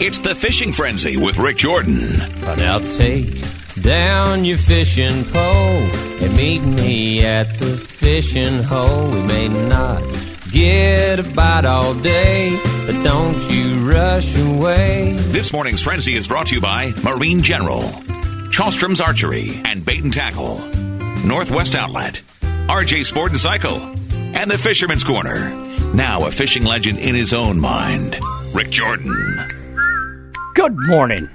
It's the Fishing Frenzy with Rick Jordan. But now take down your fishing pole and meet me at the fishing hole. We may not get a bite all day, but don't you rush away. This morning's Frenzy is brought to you by Marine General, Chalstrom's Archery and Bait and Tackle, Northwest Outlet, RJ Sport and Cycle, and the Fisherman's Corner. Now a fishing legend in his own mind, Rick Jordan. Good morning.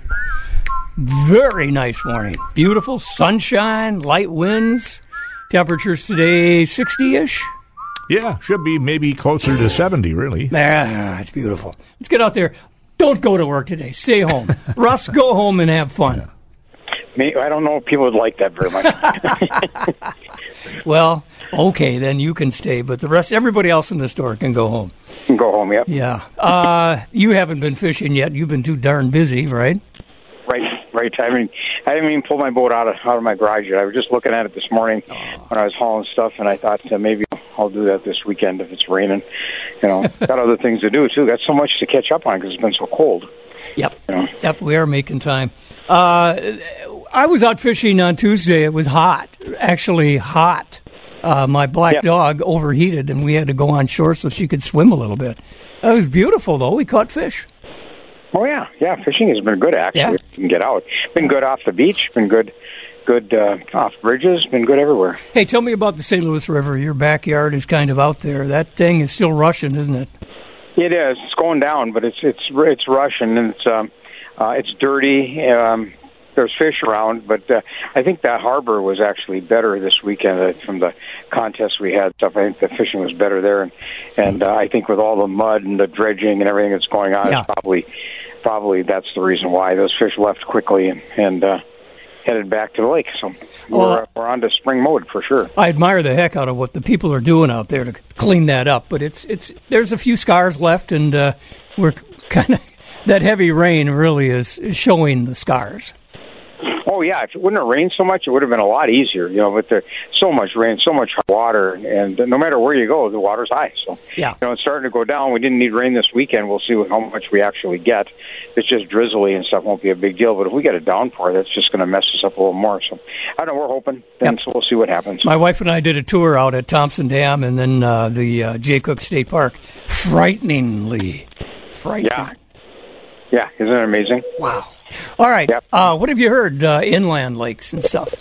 Very nice morning. Beautiful sunshine, light winds. Temperatures today 60 ish. Yeah, should be maybe closer to 70, really. Ah, it's beautiful. Let's get out there. Don't go to work today. Stay home. Russ, go home and have fun. Me, I don't know if people would like that very much. Well, okay, then you can stay, but the rest, everybody else in the store can go home. Go home, yep. Yeah. Uh, you haven't been fishing yet. You've been too darn busy, right? Right, right. I mean, I haven't even pulled my boat out of out of my garage yet. I was just looking at it this morning when I was hauling stuff, and I thought uh, maybe I'll do that this weekend if it's raining. You know, got other things to do too. Got so much to catch up on because it's been so cold. Yep. Yeah. Yep, we are making time. Uh, I was out fishing on Tuesday. It was hot, actually hot. Uh, my black Yeah. dog overheated, and we had to go on shore so she could swim a little bit. It was beautiful, though. We caught fish. Oh yeah, yeah. Fishing has been good actually. Yeah. You can get out. Been good off the beach. Been good, good uh, off bridges. Been good everywhere. Hey, tell me about the St. Louis River. Your backyard is kind of out there. That thing is still rushing, isn't it? It is. It's going down, but it's it's it's rushing and it's um, uh, it's dirty. Um, there's fish around, but uh, I think that harbor was actually better this weekend uh, from the contest we had. Stuff. I think the fishing was better there, and and uh, I think with all the mud and the dredging and everything that's going on, Yeah. it's probably probably that's the reason why those fish left quickly and and uh, headed back to the lake. So Well, we're we're on to spring mode for sure. I admire the heck out of what the people are doing out there to clean that up. But it's it's there's a few scars left, and uh, we're kind of that heavy rain really is, is showing the scars. Oh yeah, if it wouldn't have rained so much, it would have been a lot easier. You know, but there's so much rain, so much water, and no matter where you go, the water's high. So Yeah. you know, it's starting to go down. We didn't need rain this weekend. We'll see how much we actually get. It's just drizzly and stuff, won't be a big deal. But if we get a downpour, that's just going to mess us up a little more. So I don't know. We're hoping. Then Yep. so we'll see what happens. My wife and I did a tour out at Thomson Dam and then uh, the uh, Jay Cooke State Park. Frighteningly, frightening. Yeah. Yeah, isn't it amazing? Wow. All right. Yep. Uh, what have you heard? Uh, inland lakes and stuff.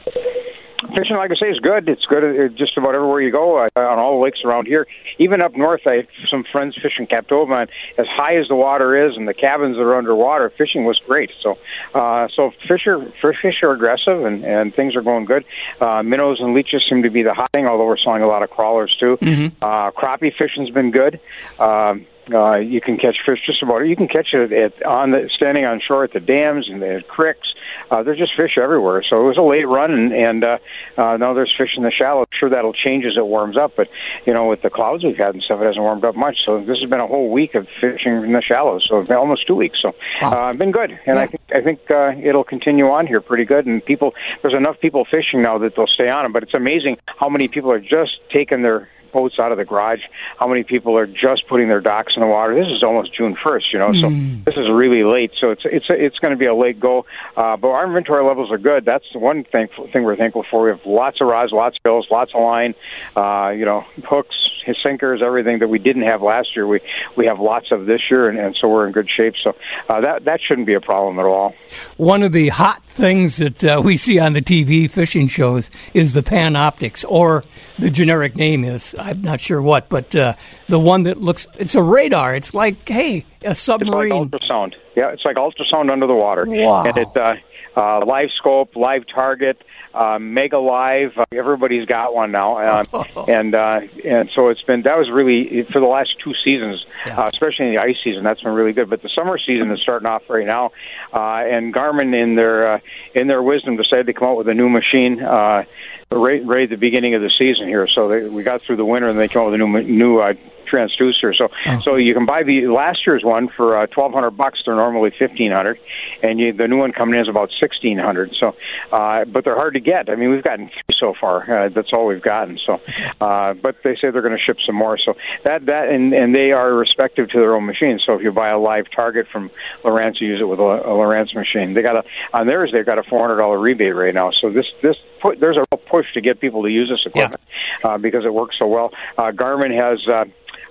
Fishing, like I say, is good. It's good uh, just about everywhere you go uh, on all the lakes around here. Even up north, I have some friends fishing Captova, and as high as the water is, and the cabins that are underwater, fishing was great. So, uh, so fish are fish fish are aggressive, and and things are going good. Uh, minnows and leeches seem to be the hot thing, although we're selling a lot of crawlers too. Uh, crappie fishing's been good. Um, uh, you can catch fish just about. You can catch it at on the standing on shore at the dams and the creeks. Uh, there's just fish everywhere. So it was a late run, and, and uh, uh, now there's fish in the shallow. I'm sure that'll change as it warms up, but you know, with the clouds we've had and stuff, it hasn't warmed up much. So this has been a whole week of fishing in the shallows. So almost two weeks. So uh, been good, and I think I think uh, it'll continue on here pretty good. And people, there's enough people fishing now that they'll stay on them. But it's amazing how many people are just taking their boats out of the garage. How many people are just putting their docks in the water? This is almost June first, you know, so this is really late. So it's it's it's going to be a late go. Uh, but our inventory levels are good. That's the one thing thing we're thankful for. We have lots of rods, lots of bills, lots of line. Uh, you know, hooks, sinkers, everything that we didn't have last year. We we have lots of this year, and, and so we're in good shape. So uh, that that shouldn't be a problem at all. One of the hot things that uh, we see on the TV fishing shows is the Panoptix, or the generic name is I'm not sure what, but uh, the one that looks it's a radar. It's like hey, a submarine. It's like ultrasound. Yeah, it's like ultrasound under the water. Wow. And it uh, uh, live scope, live target, uh, mega live. Uh, everybody's got one now, uh, and uh, and so it's been that was really for the last two seasons, uh, especially in the ice season. That's been really good. But the summer season is starting off right now, uh, and Garmin in their uh, in their wisdom decided to come out with a new machine. Uh, right, right at the beginning of the season here, so they, we got through the winter, and they came out with a new new uh, transducer. So Oh. so you can buy the last year's one for uh, twelve hundred bucks. They're normally fifteen hundred, and you, the new one coming in is about sixteen hundred. So, uh, but they're hard to get. I mean, we've gotten three so far. Uh, that's all we've gotten. So, uh, but they say they're going to ship some more. So that that and and they are respective to their own machines. So if you buy a live target from Lowrance, you use it with a, a Lowrance machine. They got a on theirs. They've got a four hundred dollar rebate right now. So this this there's a real push to get people to use this equipment uh, because it works so well. Uh, Garmin has. Uh,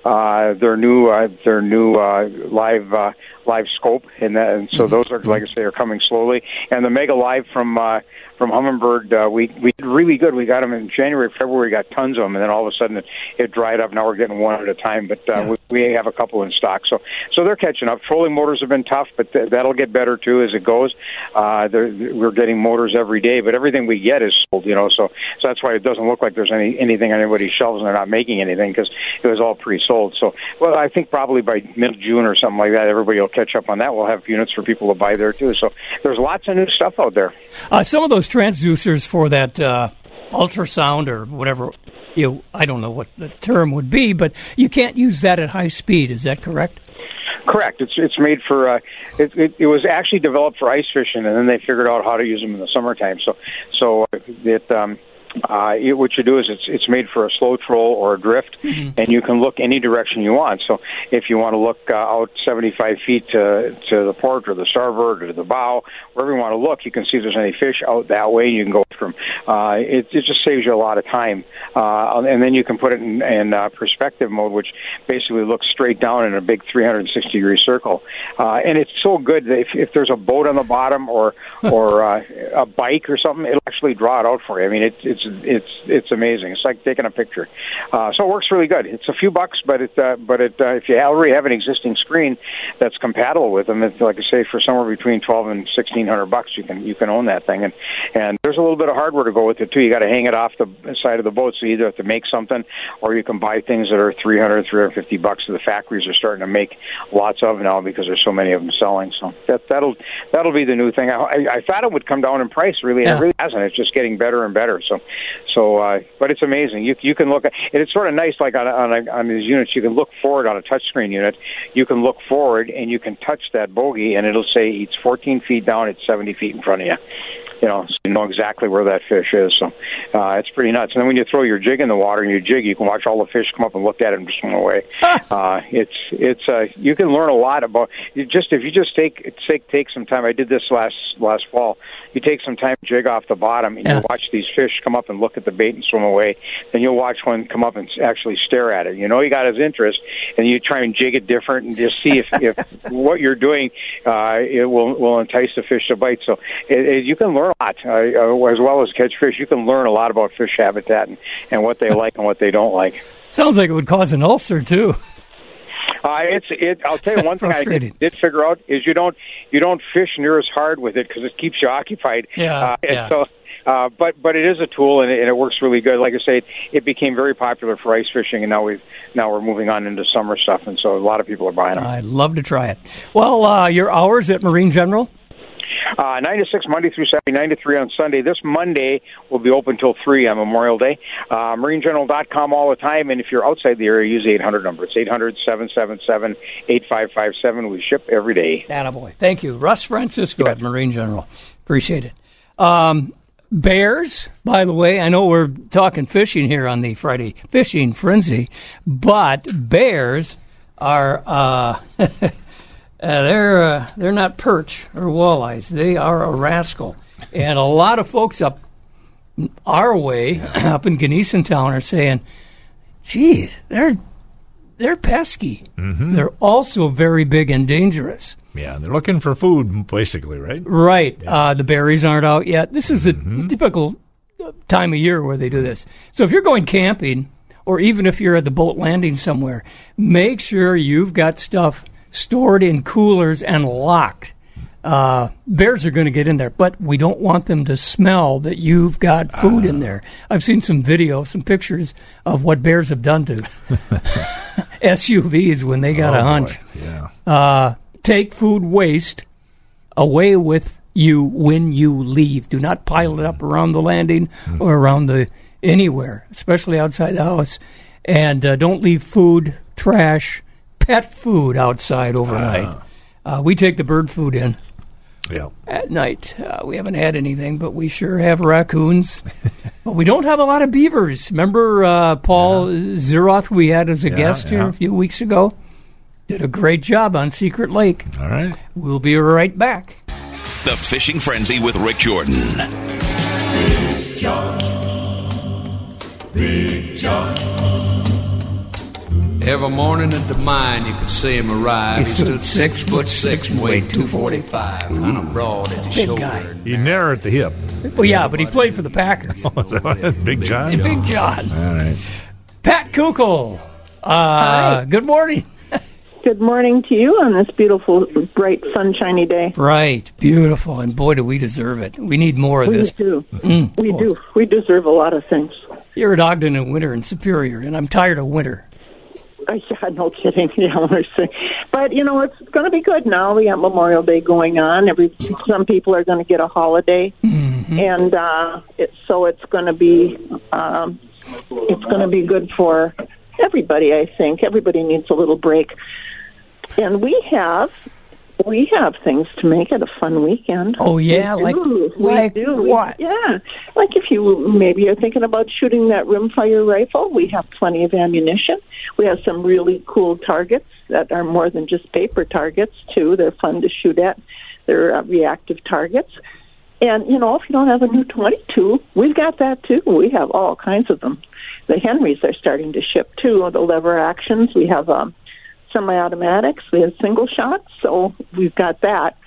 uh, their new uh, their new uh, live uh, live scope, and, that, and so those are like I say are coming slowly. And the Mega Live from uh, from Humminbird, uh, we we did really good. We got them in January, February, got tons of them, and then all of a sudden it, it dried up. Now we're getting one at a time, but uh, we, we have a couple in stock. So so they're catching up. Trolling motors have been tough, but th- that'll get better too as it goes. Uh, we're getting motors every day, but everything we get is sold. You know, so so that's why it doesn't look like there's any anything on anybody's shelves, and they're not making anything because it was all pre-sold. So well, I think probably by mid June or something like that, everybody will catch up on that. We'll have units for people to buy there too. So there's lots of new stuff out there. Uh, some of those transducers for that uh, ultrasound or whatever, you know, I don't know what the term would be, but you can't use that at high speed. Is that correct? Correct. It's it's made for. Uh, it, it it was actually developed for ice fishing, and then they figured out how to use them in the summertime. So so it. Um, uh, it, what you do is it's it's made for a slow troll or a drift, and you can look any direction you want. So if you want to look uh, out 75 feet to to the port or the starboard or to the bow, wherever you want to look, you can see if there's any fish out that way. You can go through. Uh, it it just saves you a lot of time, uh, and then you can put it in, in uh, perspective mode, which basically looks straight down in a big 360 degree circle. Uh, and it's so good that if, if there's a boat on the bottom or or uh, a bike or something, it'll actually draw it out for you. I mean, it's it's it's it's amazing. It's like taking a picture. Uh, so it works really good. It's a few bucks, but it uh, but it uh, if you already have an existing screen that's compatible with them, it's like I say, for somewhere between twelve and sixteen hundred bucks, you can you can own that thing. And and there's a little bit of hardware to go with it too. You got to hang it off the side of the boat, so you either have to make something, or you can buy things that are 300, 350 bucks. that The factories are starting to make lots of now because there's so many of them selling. So that that'll that'll be the new thing. I, I, I thought it would come down in price. Really, Yeah. it really hasn't. It's just getting better and better. So, so, uh, but it's amazing. You you can look at and it's sort of nice. Like on on, a, on these units, you can look forward on a touchscreen unit. You can look forward and you can touch that bogey, and it'll say it's 14 feet down. It's 70 feet in front of you. You know, so you know exactly where that fish is. So uh, it's pretty nuts. And then when you throw your jig in the water and you jig, you can watch all the fish come up and look at it and swim away. uh, it's it's uh, you can learn a lot about you just if you just take take take some time. I did this last last fall. You take some time jig off the bottom and Yeah. you watch these fish come up and look at the bait and swim away. Then you'll watch one come up and actually stare at it. You know he got his interest, and you try and jig it different and just see if, if what you're doing uh, it will will entice the fish to bite. So it, it, you can learn a lot uh, uh, as well as catch fish. You can learn a lot about fish habitat and, and what they like and what they don't like. Sounds like it would cause an ulcer too. Uh, it's it. I'll tell you one thing I did, did figure out is you don't you don't fish near as hard with it because it keeps you occupied. Yeah, Uh, and yeah. So, uh, but but it is a tool and it, and it works really good. Like I say, it, it became very popular for ice fishing, and now we now we're moving on into summer stuff, and so a lot of people are buying them. I'd love to try it. Well, uh, your hours at Marine General? Uh, 9 to 6 Monday through Saturday, 9 to 3 on Sunday. This Monday will be open till 3 on Memorial Day. Uh, MarineGeneral.com all the time, and if you're outside the area, use the 800 number. It's 800 777 8557. We ship every day. Attaboy. Thank you. Russ Francisco at Marine General. Appreciate it. Um, bears, by the way, I know we're talking fishing here on the Friday Fishing Frenzy, but bears are. Uh, Uh, they're uh, they're not perch or walleyes. They are a rascal, and a lot of folks up our way, up in Gnesen Town, are saying, "Geez, they're they're pesky. They're also very big and dangerous." Yeah, they're looking for food, basically, right? Right. Uh, the berries aren't out yet. This is a typical time of year where they do this. So if you're going camping, or even if you're at the boat landing somewhere, make sure you've got stuff stored in coolers and locked. Uh, bears are going to get in there, but we don't want them to smell that you've got food in there. I've seen some video, some pictures of what bears have done to SUVs when they got Oh, a hunch boy. Yeah. uh, take food waste away with you when you leave. Do not pile it up around the landing or around the anywhere, especially outside the house. And uh, don't leave food trash, pet food outside overnight. Uh, we take the bird food in Yeah. at night. Uh, we haven't had anything, but we sure have raccoons. but we don't have a lot of beavers. Remember uh, Paul Zeroth we had as a Yeah, guest here yeah. a few weeks ago? Did a great job on Secret Lake. All right. We'll be right back. The Fishing Frenzy with Rick Jordan. Every morning at the mine, you could see him arrive. He stood six foot six and weighed 245. Kind of broad at his Big shoulder. guy. He narrow at the hip. Well, yeah, but he played for the Packers. Big John. Big John. All right. Pat Kukul. Uh, good morning. Good morning to you on this beautiful, bright, sunshiny day. Right. Beautiful. And boy, do we deserve it. We need more of We this. do. Mm. We do. We deserve a lot of things. You're at Ogden in winter and Superior, and I'm tired of winter. Yeah, no kidding. Yeah. But you know, it's going to be good now. We got Memorial Day going on. Every some people are going to get a holiday, and uh, it, so it's going to be um, it's going to be good for everybody. I think everybody needs a little break, and we have we have things to make it a fun weekend. Oh, yeah? We Like- do. We do. what? Yeah, like if you maybe are thinking about shooting that rimfire rifle, we have plenty of ammunition. We have some really cool targets that are more than just paper targets too. They're fun to shoot at. They're uh, reactive targets. And you know, if you don't have a new 22, we've got that too. We have all kinds of them. The Henrys are starting to ship too. The lever actions. We have um, semi-automatics. We have single shots. So we've got that.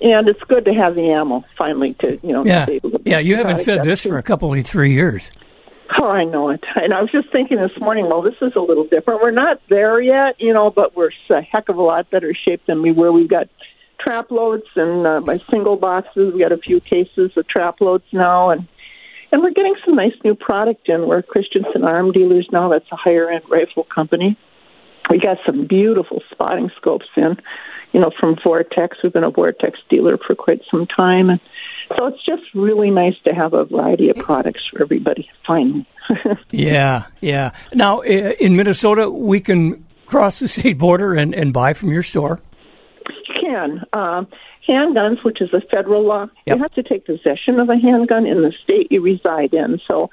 And it's good to have the ammo finally to you know. Yeah. to Yeah, you haven't said this too. for a couple of three years. Oh, I know it. And I was just thinking this morning, well, this is a little different. We're not there yet, you know, but we're a heck of a lot better shape than we were. We've got trap loads and uh, my single boxes. We got a few cases of trap loads now, and and we're getting some nice new product in. We're Christensen Arm Dealers now. That's a higher end rifle company. We got some beautiful spotting scopes in, you know, from Vortex. We've been a Vortex dealer for quite some time, and so it's just really nice to have a variety of products for everybody. Finally. Yeah, yeah. Now, in Minnesota, we can cross the state border and, and buy from your store. You can. Um, handguns, which is a federal law, Yep. you have to take possession of a handgun in the state you reside in. So,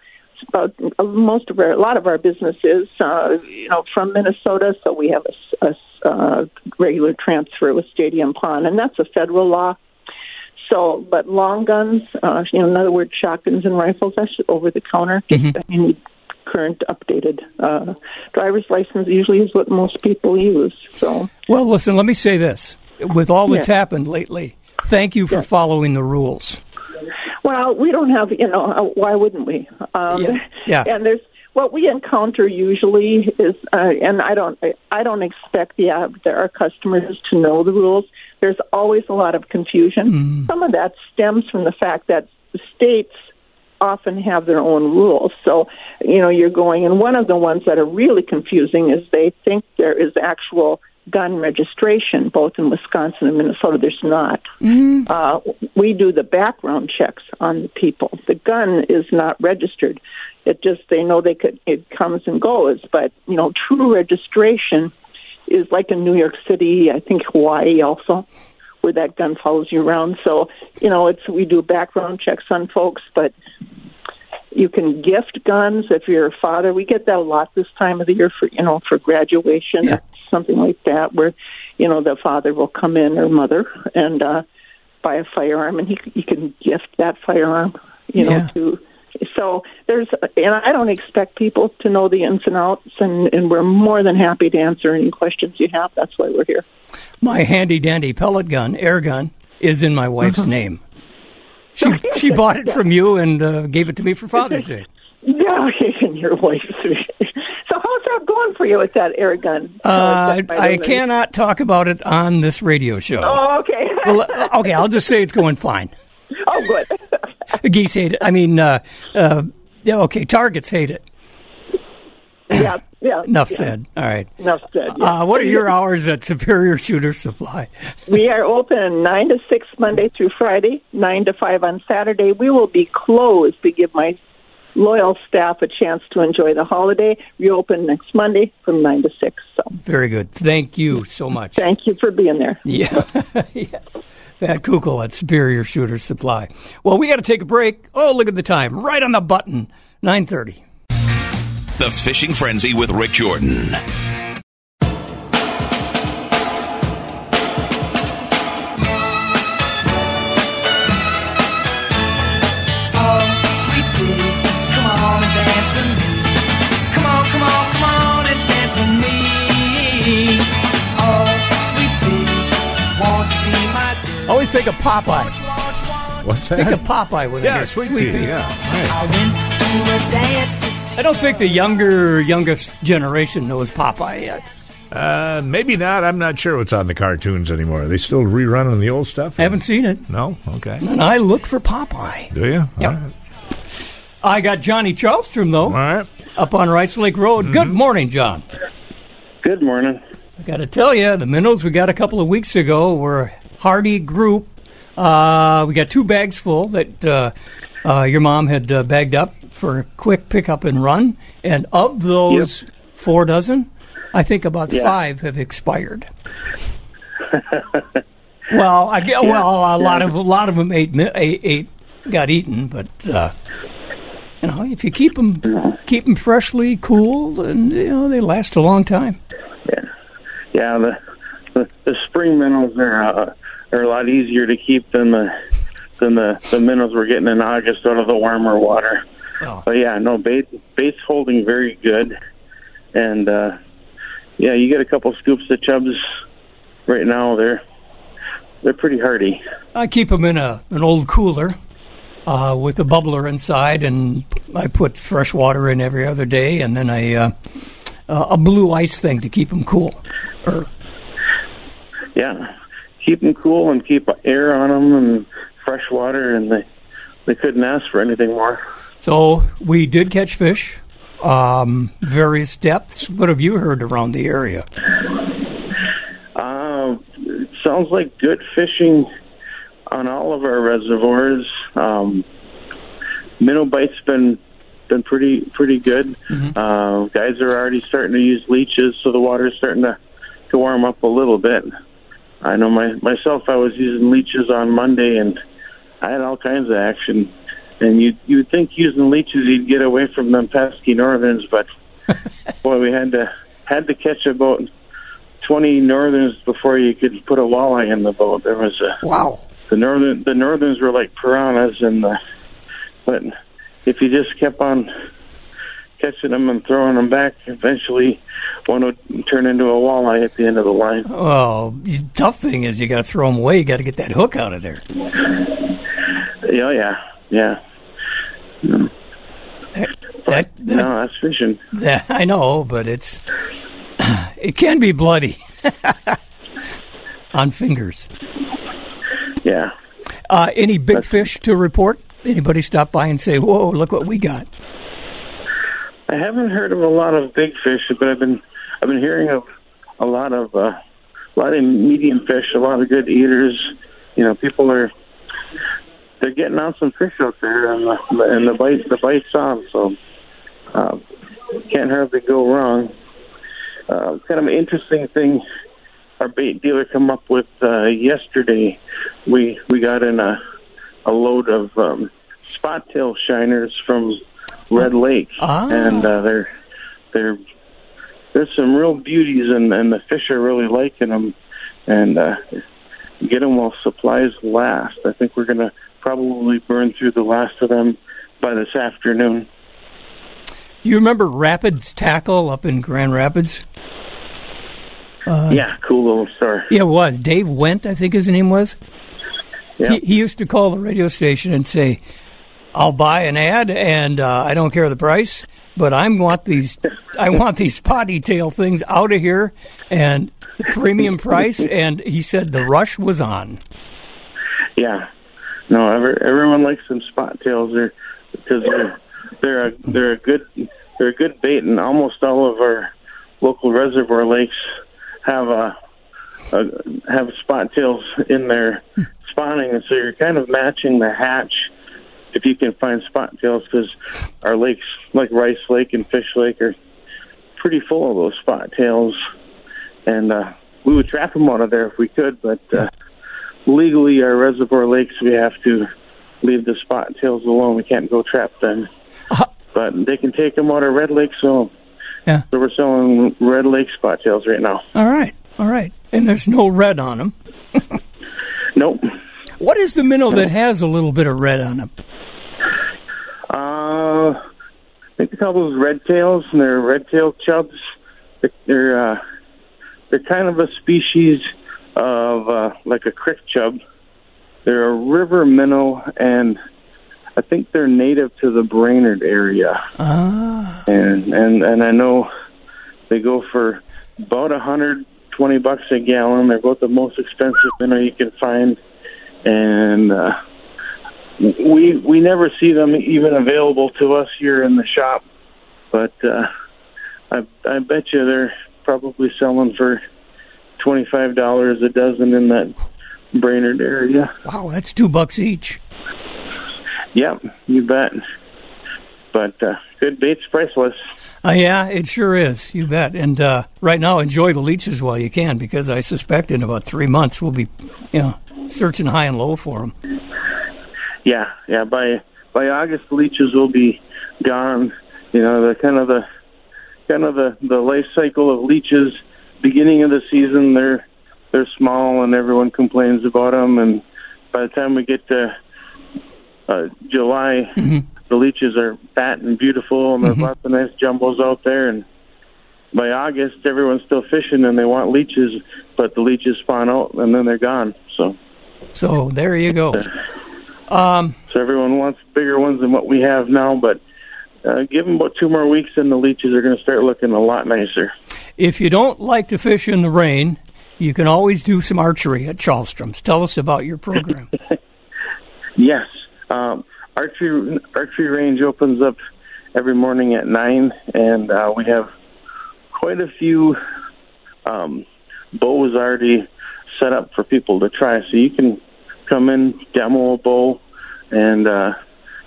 about uh, most of our, a lot of our businesses, uh, you know, from Minnesota. So we have a uh, regular transfer with Stadium Pawn, and that's a federal law. So, but long guns, uh, you know, in other words, shotguns and rifles, that's over the counter. You need current updated uh, driver's license. Usually is what most people use. So. Well, listen, let me say this. With all that's Yeah. happened lately, thank you for following the rules. Well, we don't have, you know, uh, why wouldn't we? Um, Yeah, yeah. And there's what we encounter usually is, uh, and I don't, I don't expect the uh, our customers to know the rules. There's always a lot of confusion. Mm. Some of that stems from the fact that states often have their own rules. So, you know, you're going, and one of the ones that are really confusing is they think there is actual gun registration, both in Wisconsin and Minnesota. There's not. Uh, we do the background checks on the people. The gun is not registered. It just they know they could. It comes and goes, but you know, true registration is like in New York City. I think Hawaii also, where that gun follows you around. So you know, it's we do background checks on folks, but you can gift guns if you're a father. We get that a lot this time of the year for you know for graduation Yeah. Something like that, where you know the father will come in or mother and uh, buy a firearm, and he you can gift that firearm, you know, Yeah. to. So there's, and I don't expect people to know the ins and outs, and, and we're more than happy to answer any questions you have. That's why we're here. My handy dandy pellet gun, air gun, is in my wife's name. She she bought it from you and uh, gave it to me for Father's Day. Yeah, and your wife. That going for you with that air gun? Uh, Oh, I cannot talk about it on this radio show. Oh, okay. Well, uh, okay, I'll just say it's going fine. oh, good. Geese hate it. I mean, uh, uh, yeah, okay, targets hate it. yeah, yeah. Enough yeah. said. All right. Enough said. yeah. Uh, what are your hours at Superior Shooter Supply? We are open 9 to 6 Monday through Friday, 9 to 5 on Saturday. We will be closed to give my loyal staff a chance to enjoy the holiday. We open next Monday from 9 to 6. So Very good. Thank you so much. Thank you for being there. Yeah. yes. Pat Kukul at Superior Shooter Supply. Well, we got to take a break. Oh, look at the time. Right on the button. 930. The Fishing Frenzy with Rick Jordan. Think of Popeye. What's that? Think of Popeye when yeah, I hear sweet, Sweet pea. Pea. Yeah, right. I went to a dance I don't think the younger, youngest generation knows Popeye yet. Uh, maybe not. I'm not sure what's on the cartoons anymore. Are they still rerunning the old stuff? Haven't seen it. No. Okay. And I look for Popeye. Do you? Yep. All right. I got Johnny Chalstrom, though, All right. up on Rice Lake Road. Good morning, John. Good morning. I got to tell you, the minnows we got a couple of weeks ago were a hardy group. Uh, we got two bags full that uh, uh, your mom had uh, bagged up for a quick pickup and run. And of those four dozen, I think about Yeah. five have expired. well, I get, well a lot of a lot of them ate, ate, ate got eaten, but uh, you know if you keep them keep them freshly cooled, and you know they last a long time. Yeah, yeah. The the, the spring minnows are are a lot easier to keep than the than the the minnows we're getting in August out of the warmer water. Oh. But yeah, no bait bait's holding very good, and uh, yeah, you get a couple scoops of chubs right now. They're they're pretty hardy. I keep them in a an old cooler uh, with a bubbler inside, and I put fresh water in every other day, and then I uh, uh, a blue ice thing to keep them cool. Or Yeah, keep them cool and keep air on them and fresh water, and they they couldn't ask for anything more. so we did catch fish, um, various depths. What have you heard around the area? Uh, sounds like good fishing on all of our reservoirs. Um, minnow bite's been been pretty pretty good. Uh, guys are already starting to use leeches, so the water's starting to to warm up a little bit. I know my myself. I was using leeches on Monday, and I had all kinds of action. And you you would think using leeches you'd get away from them pesky northerns, but boy, we had to had to catch about twenty northerns before you could put a walleye in the boat. There was a Wow. the northern the northerns were like piranhas, and the, but if you just kept on catching them and throwing them back, eventually one would turn into a walleye at the end of the line. Oh, the tough thing is you got to throw them away. You got to get that hook out of there. Yeah, yeah, yeah. Mm. That, that, that, No, that's fishing. that- I know, but it's it can be bloody on fingers. Yeah. Uh, any big fish to report? Anybody stop by and say, "Whoa, look what we got"? I haven't heard of a lot of big fish, but I've been I've been hearing of a lot of uh, a lot of medium fish, a lot of good eaters. You know, people are they're getting out some fish out there, and the and the bite the bite's on, so uh, can't hardly go wrong. Uh, kind of an interesting thing. Our bait dealer come up with uh, yesterday. We we got in a a load of um, spot tail shiners from Red Lake, Ah. and uh, they're they're there's some real beauties, and and the fish are really liking them, and uh, get them while supplies last. I think we're gonna probably burn through the last of them by this afternoon. Do you remember Rapids Tackle up in Grand Rapids? Uh, yeah, cool little store. Yeah, it was Dave Went, I think his name was. Yeah. He, he used to call the radio station and say, "I'll buy an ad, and uh, I don't care the price, but I want these, I want these potty tail things out of here, and the premium price." And he said the rush was on. Yeah, no, ever, everyone likes them spot tails. They're because they're they're a they're a good they're a good bait, and almost all of our local reservoir lakes have a, a have spot tails in their spawning, and so you're kind of matching the hatch if you can find spot tails because our lakes like Rice Lake and Fish Lake are pretty full of those spot tails. and uh, we would trap them out of there if we could. But uh, legally, our reservoir lakes, we have to leave the spot tails alone. We can't go trap them. But they can take them out of Red Lake, so Yeah. so we're selling Red Lake spot tails right now. All right. All right. And there's no red on them. Nope. What is the minnow that has a little bit of red on them? Uh, I think they call those red tails, and they're red tailed chubs. They're they're, uh, they're kind of a species of uh, like a creek chub. They're a river minnow, and I think they're native to the Brainerd area. Ah. And and and I know they go for about a hundred twenty bucks a gallon. They're about the most expensive minnow you can find, and uh, we we never see them even available to us here in the shop. But uh, I I bet you they're probably selling for twenty five dollars a dozen in that Brainerd area. Wow, that's two bucks each. Yep, you bet. But uh, good bait's priceless. Uh, yeah, it sure is. You bet. And uh, right now, enjoy the leeches while you can, because I suspect in about three months we'll be, you know, searching high and low for them. Yeah, yeah. By by August, leeches will be gone. You know, the kind of the kind of the the life cycle of leeches. Beginning of the season, they're they're small and everyone complains about them. And by the time we get to uh, July, mm-hmm. the leeches are fat and beautiful, and there's mm-hmm. lots of nice jumbos out there. And by August, everyone's still fishing and they want leeches, but the leeches spawn out and then they're gone. So. So there you go. Uh, So everyone wants bigger ones than what we have now, but uh, give them about two more weeks, and the leeches are going to start looking a lot nicer. If you don't like to fish in the rain, you can always do some archery at Chalstrom's. Tell us about your program. Yes, um, archery archery range opens up every morning at nine, and uh, we have quite a few um, bows already set up for people to try. So you can come in, demo a bow, and uh,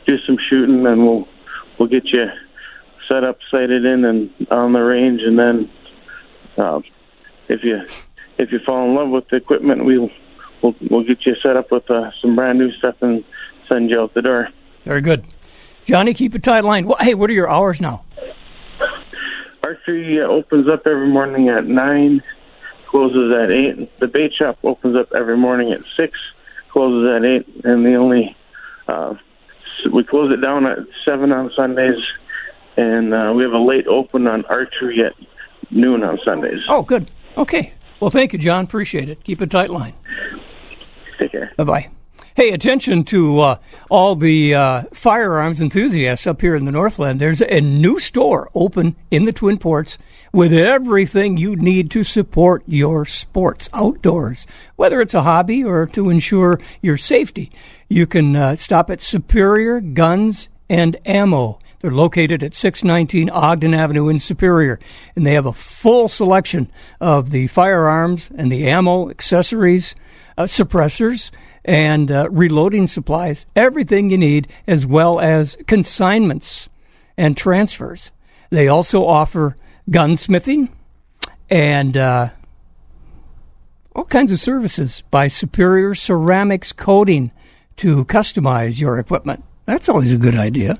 do some shooting, and we'll we'll get you set up, sighted in, and on the range, and then uh, if you if you fall in love with the equipment, we'll we'll, we'll get you set up with uh, some brand new stuff and send you out the door. Very good. Johnny, keep a tight line. Well, hey, what are your hours now? Archery uh, opens up every morning at nine, closes at eight. The bait shop opens up every morning at six, closes at eight, and the only uh, we close it down at seven on Sundays, and uh, we have a late open on archery at noon on Sundays. Oh, good. Okay. Well, thank you, John. Appreciate it. Keep a tight line. Take care. Bye bye. Hey, attention to uh, all the uh, firearms enthusiasts up here in the Northland. There's a new store open in the Twin Ports with everything you need to support your sports outdoors, whether it's a hobby or to ensure your safety. You can uh, stop at Superior Guns and Ammo. They're located at 619 Ogden Avenue in Superior, and they have a full selection of the firearms and the ammo, accessories, uh, suppressors, and uh, reloading supplies, everything you need, as well as consignments and transfers. They also offer gunsmithing and uh, all kinds of services by Superior Ceramics Coating to customize your equipment. That's always a good idea.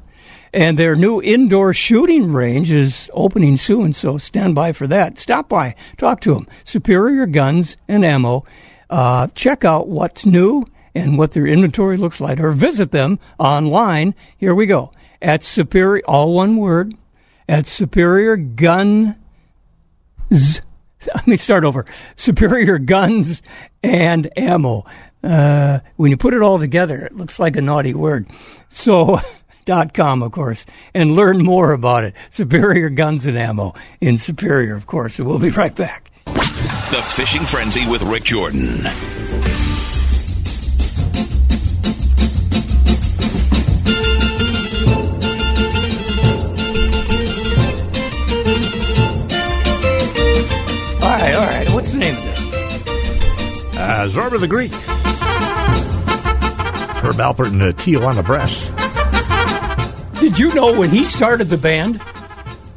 And their new indoor shooting range is opening soon, so stand by for that. Stop by, talk to them. Superior Guns and Ammo. Uh, check out what's new and what their inventory looks like, or visit them online. Here we go at Superior, all one word, at Superior Gun. Let me start over. Superior Guns and Ammo. Uh, when you put it all together, it looks like a naughty word. So, dot com, of course, and learn more about it. Superior Guns and Ammo in Superior, of course. And we'll be right back. The Fishing Frenzy with Rick Jordan. Right, all right. What's the name of this? Uh, Zorba the Greek. Herb Alpert and the Tijuana Brass. Did you know when he started the band,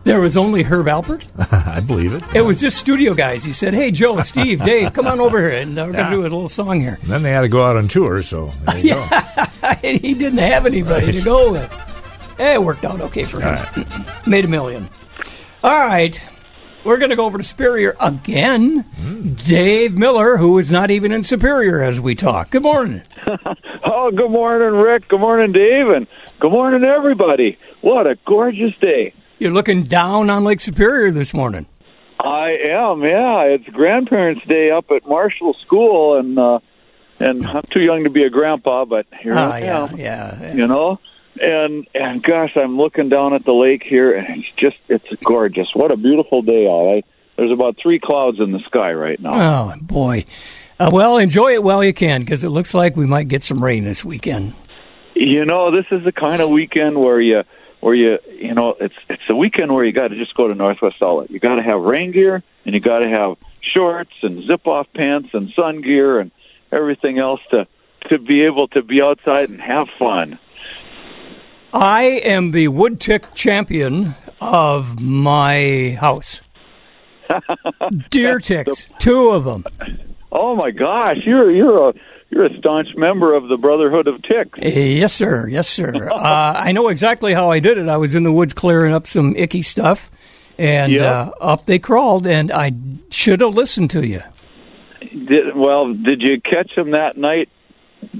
there was only Herb Alpert? I believe it. It was just studio guys. He said, "Hey, Joe, Steve, Dave, come on over here, and we're Yeah. gonna do a little song here." And then they had to go out on tour, so there you go. and he didn't have anybody Right. to go with. Eh, It worked out okay for him. Made a million. All right. We're going to go over to Superior again. Dave Miller, who is not even in Superior as we talk. Good morning. Oh, good morning, Rick. Good morning, Dave, and good morning, everybody. What a gorgeous day. You're looking down on Lake Superior this morning. I am, yeah. It's Grandparents' Day up at Marshall School, and uh, and I'm too young to be a grandpa, but here Ah, I yeah, am. yeah, yeah. You know, and and gosh, I'm looking down at the lake here, and it's just it's gorgeous. What a beautiful day out. I, there's about three clouds in the sky right now. Oh, boy. Uh, well, enjoy it while you can because it looks like we might get some rain this weekend. You know, this is the kind of weekend where you where you you know it's it's a weekend where you got to just go to Northwest Outlet. You got to have rain gear and you got to have shorts and zip off pants and sun gear and everything else to to be able to be outside and have fun. I am the wood tick champion of my house. Deer ticks, two of them. Oh my gosh, you're you're a you're a staunch member of the Brotherhood of Ticks. Yes, sir. Yes, sir. uh, I know exactly how I did it. I was in the woods clearing up some icky stuff, and Yep. uh, up they crawled. And I should have listened to you. Did, well, did you catch them that night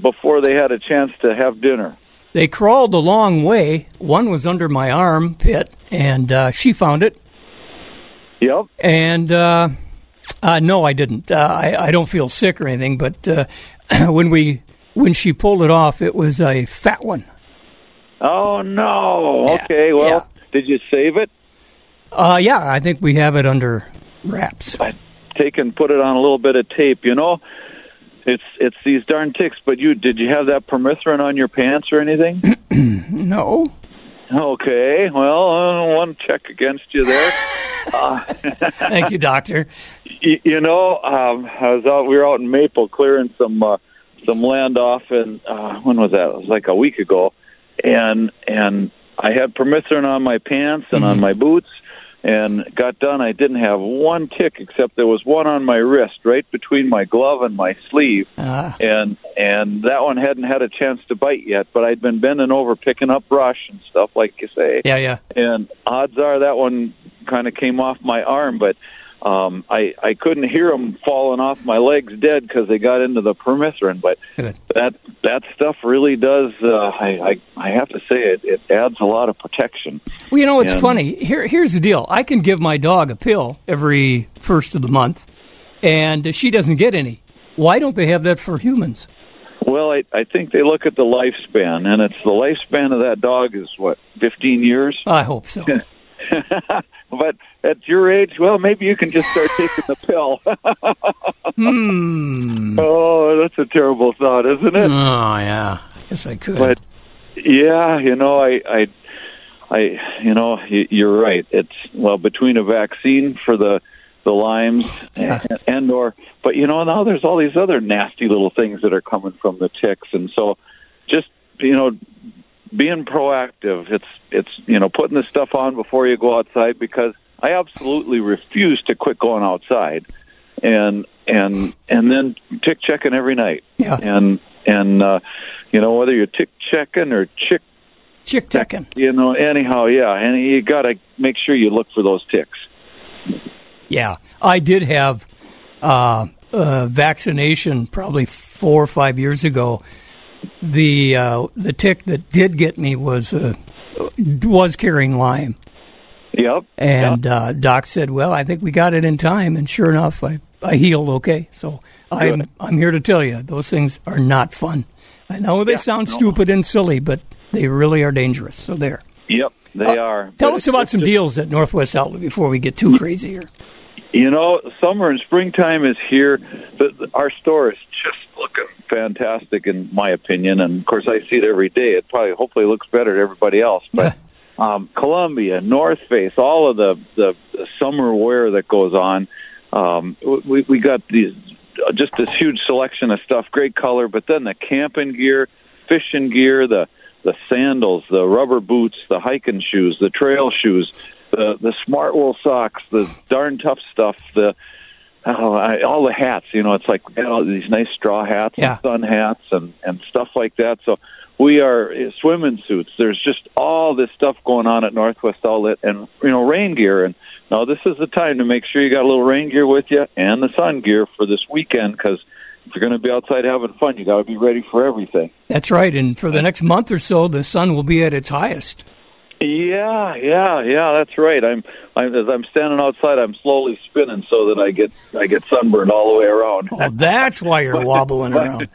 before they had a chance to have dinner? They crawled a long way. One was under my armpit, and uh, she found it. Yep. And uh, uh, no, I didn't. Uh, I, I don't feel sick or anything. But uh, when we when she pulled it off, it was a fat one. Oh no. Yeah, Okay. Well, yeah. did you save it? Uh, yeah, I think we have it under wraps. I take and put it on a little bit of tape. You know, it's it's these darn ticks. But you did you have that permethrin on your pants or anything? No. okay. Well, uh, one check against you there. Uh, Thank you, doctor. you, you know, um, I was out. We were out in Maple clearing some uh, some land off, and uh, when was that? It was like a week ago, and and I had permethrin on my pants and on my boots, and got done. I didn't have one tick except there was one on my wrist, right between my glove and my sleeve, Ah. and and that one hadn't had a chance to bite yet. But I'd been bending over picking up brush and stuff, like you say Yeah, yeah. and odds are that one kind of came off my arm, but um, I I couldn't hear them falling off my legs dead because they got into the permethrin. But that that stuff really does. Uh, I, I I have to say it it adds a lot of protection. Well, you know, it's And- funny. Here, here's the deal. I can give my dog a pill every first of the month, and she doesn't get any. Why don't they have that for humans? Well, I I think they look at the lifespan, and it's the lifespan of that dog is what fifteen years. I hope so. but at your age, well, maybe you can just start taking the pill. hmm. oh, that's a terrible thought, isn't it? Oh, yeah. I guess I could. but yeah, you know, I, I, I, you know, you're right. It's well between a vaccine for the the limes Yeah. and, and or, but you know, now there's all these other nasty little things that are coming from the ticks, and so just you know, being proactive. It's it's you know putting the stuff on before you go outside because I absolutely refuse to quit going outside, and and and then tick checking every night yeah. and and uh, you know whether you're tick checking or chick, Chick checking. you know, anyhow, yeah, and you got to make sure you look for those ticks. Yeah. I did have uh, uh, vaccination probably four or five years ago. The uh, the tick that did get me was uh, was carrying Lyme. Yep. And uh, Doc said, "Well, I think we got it in time." And sure enough, I, I healed okay. So I'm I'm here to tell you those things are not fun. I know they Yeah, sound no. stupid and silly, but they really are dangerous. So there. Yep, they are. Uh, Tell But us about some just- deals at Northwest Outlet before we get too crazy here. You know, summer and springtime is here. The, the, our store is just looking fantastic, in my opinion. And of course, I see it every day. It probably, hopefully, looks better to everybody else. But um, Columbia, North Face, all of the, the the summer wear that goes on. Um, we we got these just this huge selection of stuff, great color. But then the camping gear, fishing gear, the the sandals, the rubber boots, the hiking shoes, the trail shoes. The the Smartwool socks, the darn tough stuff, the oh, I, all the hats. You know, it's like you know, these nice straw hats, Yeah. and sun hats, and and stuff like that. So we are swimming suits. There's just all this stuff going on at Northwest Outlet, and you know, rain gear. And now this is the time to make sure you got a little rain gear with you and the sun gear for this weekend because. If you're going to be outside having fun, you got to be ready for everything. That's right. And for the next month or so, the sun will be at its highest. Yeah, yeah, yeah. That's right. I'm, I'm as I'm standing outside, I'm slowly spinning so that I get I get sunburned all the way around. Oh, that's why you're wobbling around.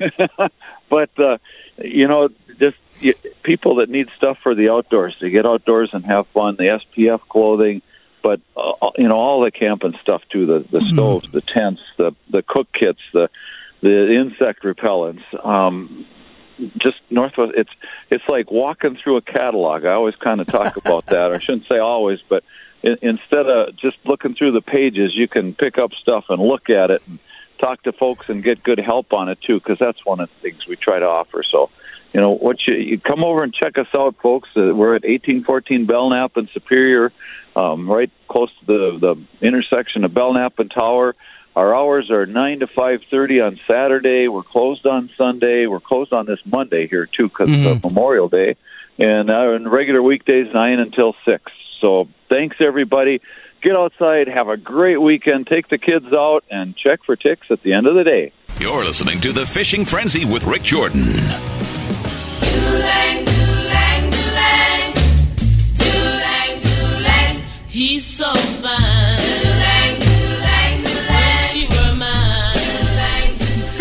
but uh, you know, just y people that need stuff for the outdoors to get outdoors and have fun. The SPF clothing, but uh, you know, all the camping stuff too. The the stoves, the tents, the the cook kits, the the insect repellents. Um, just northwest it's it's like walking through a catalog. I always kind of talk about that. I shouldn't say always but in, instead of just looking through the pages you can pick up stuff and look at it and talk to folks and get good help on it too because that's one of the things we try to offer. So you know what you, you come over and check us out folks. Uh, we're at 1814 belknap and superior um, right close to the the intersection of belknap and tower our hours are nine to five thirty on Saturday. We're closed on Sunday. We're closed on this Monday here too because of Memorial Day, and uh, on regular weekdays nine until six. So thanks everybody. Get outside, have a great weekend. Take the kids out and check for ticks at the end of the day. You're listening to The Fishing Frenzy with Rick Jordan. He's so fine.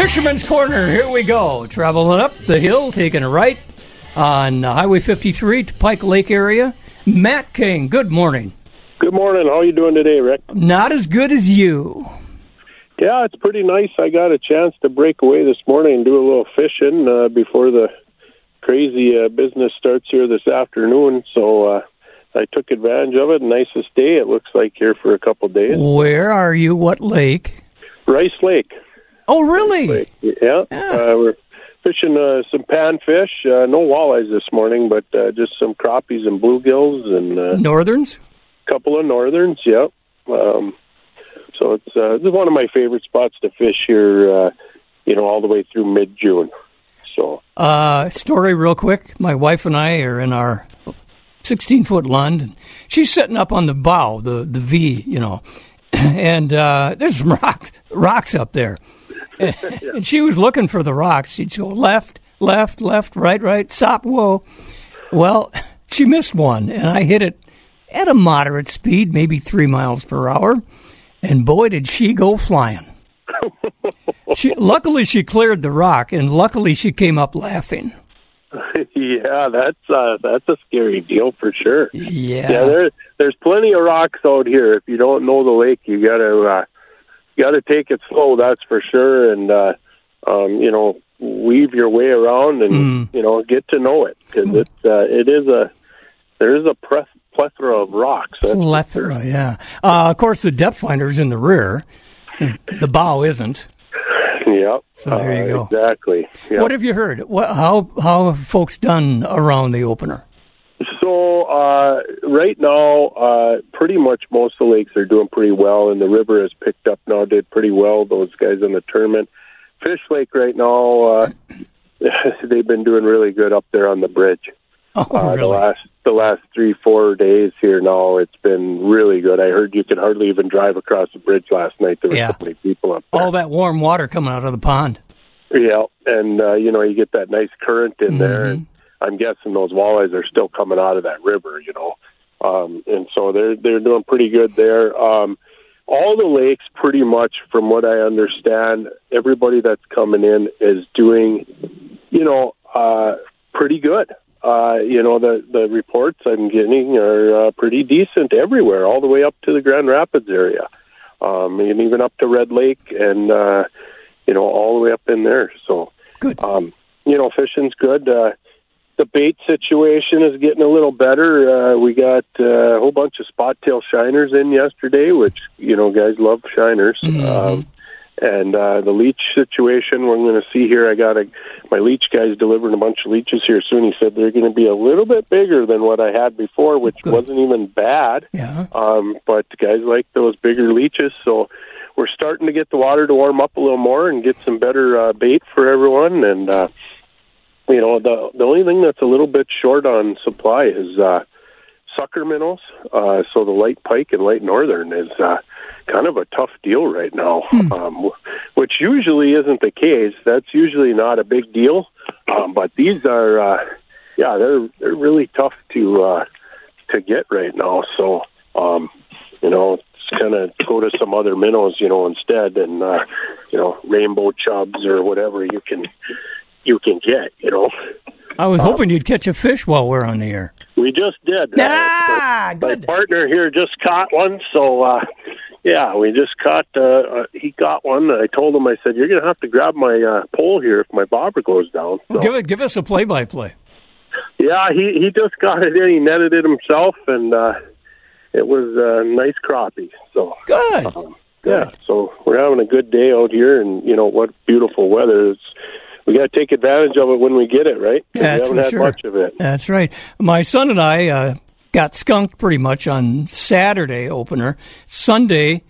Fisherman's Corner, here we go. Traveling up the hill, taking a right on Highway 53 to Pike Lake area. Matt King, good morning. Good morning. How are you doing today, Rick? Not as good as you. Yeah, it's pretty nice. I got a chance to break away this morning and do a little fishing uh, before the crazy uh, business starts here this afternoon. So uh, I took advantage of it. Nicest day it looks like here for a couple days. Where are you? What lake? Rice Lake. Oh, really? Lake. Yeah. Uh, we're fishing uh, some panfish. Uh, no walleyes this morning, but uh, just some crappies and bluegills and uh, Northerns? A couple of northerns. Yep. Um, so it's uh, this is one of my favorite spots to fish here. Uh, you know, all the way through mid June. So Uh, story real quick. My wife and I are in our 16 foot Lund. She's sitting up on the bow, the, the V, you know, and uh, there's some rocks, rocks up there. And she was looking for the rocks. She'd go left, left, left, right, right, stop, whoa. Well, she missed one, and I hit it at a moderate speed, maybe three miles per hour. And boy, did she go flying. she, luckily, she cleared the rock, and luckily, she came up laughing. yeah, that's uh, that's a scary deal for sure. Yeah. Yeah, there there's plenty of rocks out here. If you don't know the lake, you gotta uh, you gotta take it slow. That's for sure. And uh, um, you know, weave your way around and you know get to know it because it's uh, it is a there is a press, plethora of rocks. Plethora, yeah. Uh, of course, the depth finder's in the rear. The bow isn't. Yep. So there you Uh, go. Exactly. Yep. What have you heard? What, how how have folks done around the opener? So uh, right now, uh, pretty much most of the lakes are doing pretty well, and the river has picked up now. Did pretty well. Those guys in the tournament. Fish Lake right now, uh, they've been doing really good up there on the bridge. Oh, uh, really? The last the last three four days here now, it's been really good. I heard you could hardly even drive across the bridge last night. There were Yeah. so many people up there. All that warm water coming out of the pond. Yeah, and uh, you know you get that nice current in there, Mm-hmm. and I'm guessing those walleyes are still coming out of that river, you know, um, and so they're they're doing pretty good there. Um, all the lakes, pretty much, from what I understand, everybody that's coming in is doing, you know, uh, pretty good. Uh, you know, the the reports I'm getting are uh, pretty decent everywhere, all the way up to the Grand Rapids area, um, and even up to Red Lake, and uh, you know, all the way up in there. So, good. Um, you know, fishing's good. Uh, the bait situation is getting a little better. Uh, we got uh, a whole bunch of spot tail shiners in yesterday, which you know, guys love shiners. Um, And uh, the leech situation, we're going to see here. I got a my leech guy's delivering a bunch of leeches here soon. He said they're going to be a little bit bigger than what I had before, which wasn't even bad. Yeah. Um, but guys like those bigger leeches, so we're starting to get the water to warm up a little more and get some better uh, bait for everyone. And uh, you know, the the only thing that's a little bit short on supply is uh, sucker minnows. Uh, so the light pike and light northern is uh, kind of a tough deal right now, um, which usually isn't the case. That's usually not a big deal, um, but these are, uh, yeah, they're they're really tough to uh, to get right now. So, um, you know, it's kind of go to some other minnows, you know, instead, and uh, you know, rainbow chubs or whatever you can you can get, you know. I was hoping you'd catch a fish while we're on the air. We just did. Ah, my, my partner here just caught one, so uh, yeah, we just caught. Uh, uh, he got one. I told him, I said, "You're going to have to grab my uh, pole here if my bobber goes down." So, Well, give it, give us a play-by-play. yeah, he he just got it in. He netted it himself, and uh, it was a nice crappie. So good. Um, yeah, so we're having a good day out here, and you know what beautiful weather. It's, we got to take advantage of it when we get it, right? 'Cause That's we haven't for had sure. much of it. That's right. My son and I uh, got skunked pretty much on Saturday opener. Sunday,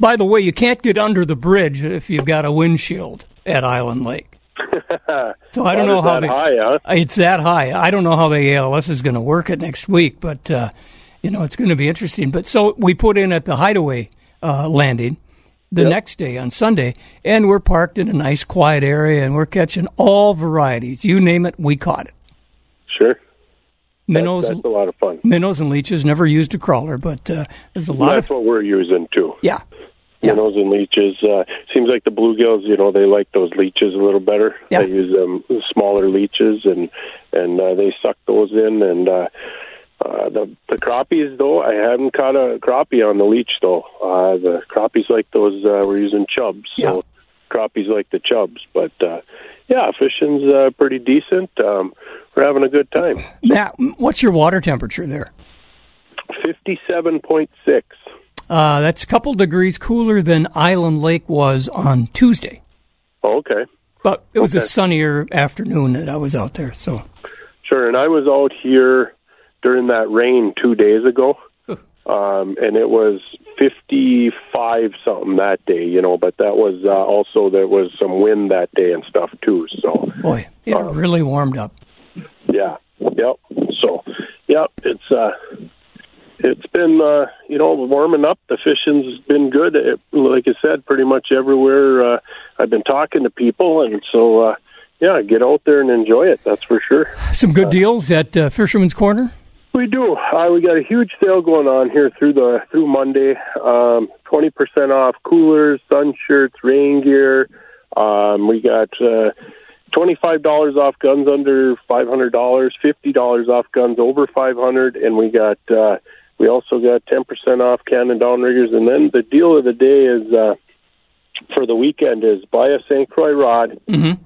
by the way, you can't get under the bridge if you've got a windshield at Island Lake. So I don't know how they, high, huh? it's that high. I don't know how the ALS is going to work it next week, but uh, you know it's going to be interesting. But so we put in at the Hideaway uh, landing the next day on Sunday, and we're parked in a nice quiet area, and we're catching all varieties. You name it, we caught it. Sure. Minnows, That's a lot of fun. minnows and leeches. Never used a crawler, but uh, there's a lot That's of what we're using too. yeah. Minnows and leeches. Uh, seems like the bluegills, you know, they like those leeches a little better. Yeah. They use um, smaller leeches, and and uh, they suck those in. And uh, uh, the the crappies, though, I haven't caught a crappie on the leech though. Uh, the crappies like those. Uh, we're using chubs, so crappies like the chubs. But uh, yeah, fishing's uh, pretty decent. Um, we're having a good time. Matt, what's your water temperature there? Fifty-seven point six. Uh, that's a couple degrees cooler than Island Lake was on Tuesday. Oh, okay. But it was a sunnier afternoon that I was out there. So Sure, and I was out here during that rain two days ago, um, and it was fifty-five something that day. You know, but that was uh, also there was some wind that day and stuff too. So boy, it Um, really warmed up. yeah, yep. So yep, it's uh, it's been uh, you know warming up. The fishing's been good. It, like I said, pretty much everywhere. Uh, I've been talking to people, and so uh, yeah, get out there and enjoy it. That's for sure. Some good deals at uh, Fisherman's Corner. We do. Uh, we got a huge sale going on here through the through Monday. Um, Twenty percent off coolers, sun shirts, rain gear. Um, we got uh, twenty five dollars off guns under five hundred dollars, fifty dollars off guns over five hundred, and we got uh, we also got ten percent off cannon downriggers. And then the deal of the day is uh, for the weekend is buy a St. Croix rod Mm-hmm.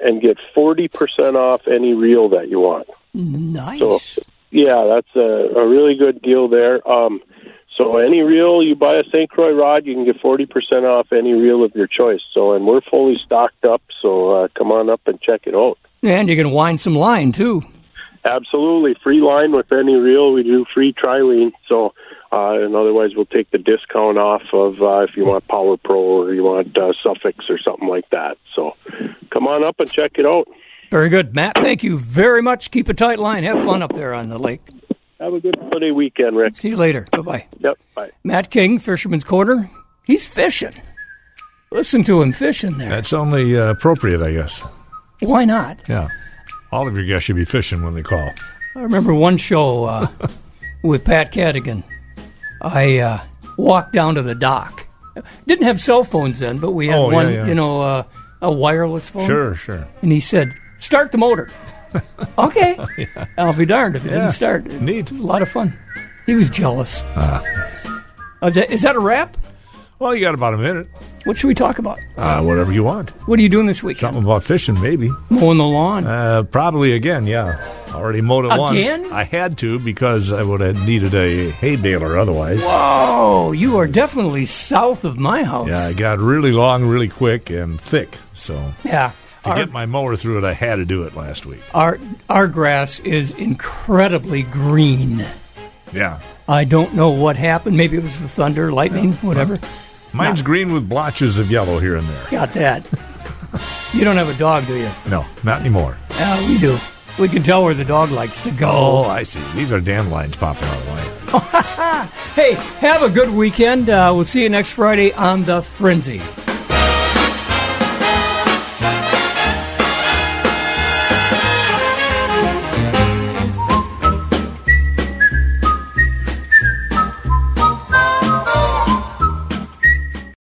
and get forty percent off any reel that you want. Nice. So, yeah, that's a, a really good deal there. Um, so any reel you buy a St. Croix rod, you can get forty percent off any reel of your choice. So, and we're fully stocked up. So uh, come on up and check it out. And you can wind some line too. Absolutely free line with any reel. We do free trilene. So, uh, and otherwise we'll take the discount off of uh, if you want Power Pro or you want uh, Suffix or something like that. So, come on up and check it out. Very good, Matt. Thank you very much. Keep a tight line. Have fun up there on the lake. Have a good holiday weekend, Rick. See you later. Bye bye. Yep. Bye. Matt King, Fisherman's Corner. He's fishing. Listen to him fishing there. That's only uh, appropriate, I guess. Why not? Yeah. All of your guests should be fishing when they call. I remember one show uh, with Pat Cadigan. I uh, walked down to the dock. Didn't have cell phones then, but we had Oh, yeah, one, yeah. you know, uh, a wireless phone. Sure, sure. And he said, "Start the motor." okay, I'll be darned if it Yeah. didn't start. Neat. It was a lot of fun. He was jealous. Ah. Uh, is that a wrap? Well, you got about a minute. What should we talk about? Uh, whatever you want. What are you doing this week? Something about fishing, maybe. Mowing the lawn. Uh, probably again, yeah. Already mowed it once. Again? once. I had to because I would have needed a hay baler otherwise. Whoa, you are definitely south of my house. Yeah, it got really long, really quick, and thick. So Yeah. To Our, get my mower through it, I had to do it last week. our our grass is incredibly green. Yeah. I don't know what happened. Maybe it was the thunder, lightning, whatever. Mine's green with blotches of yellow here and there. Got that. you don't have a dog, do you? No, not anymore. Yeah, we do. We can tell where the dog likes to Oh, go. I see. These are dandelions popping out of the light. Hey, have a good weekend. Uh, we'll see you next Friday on The Frenzy.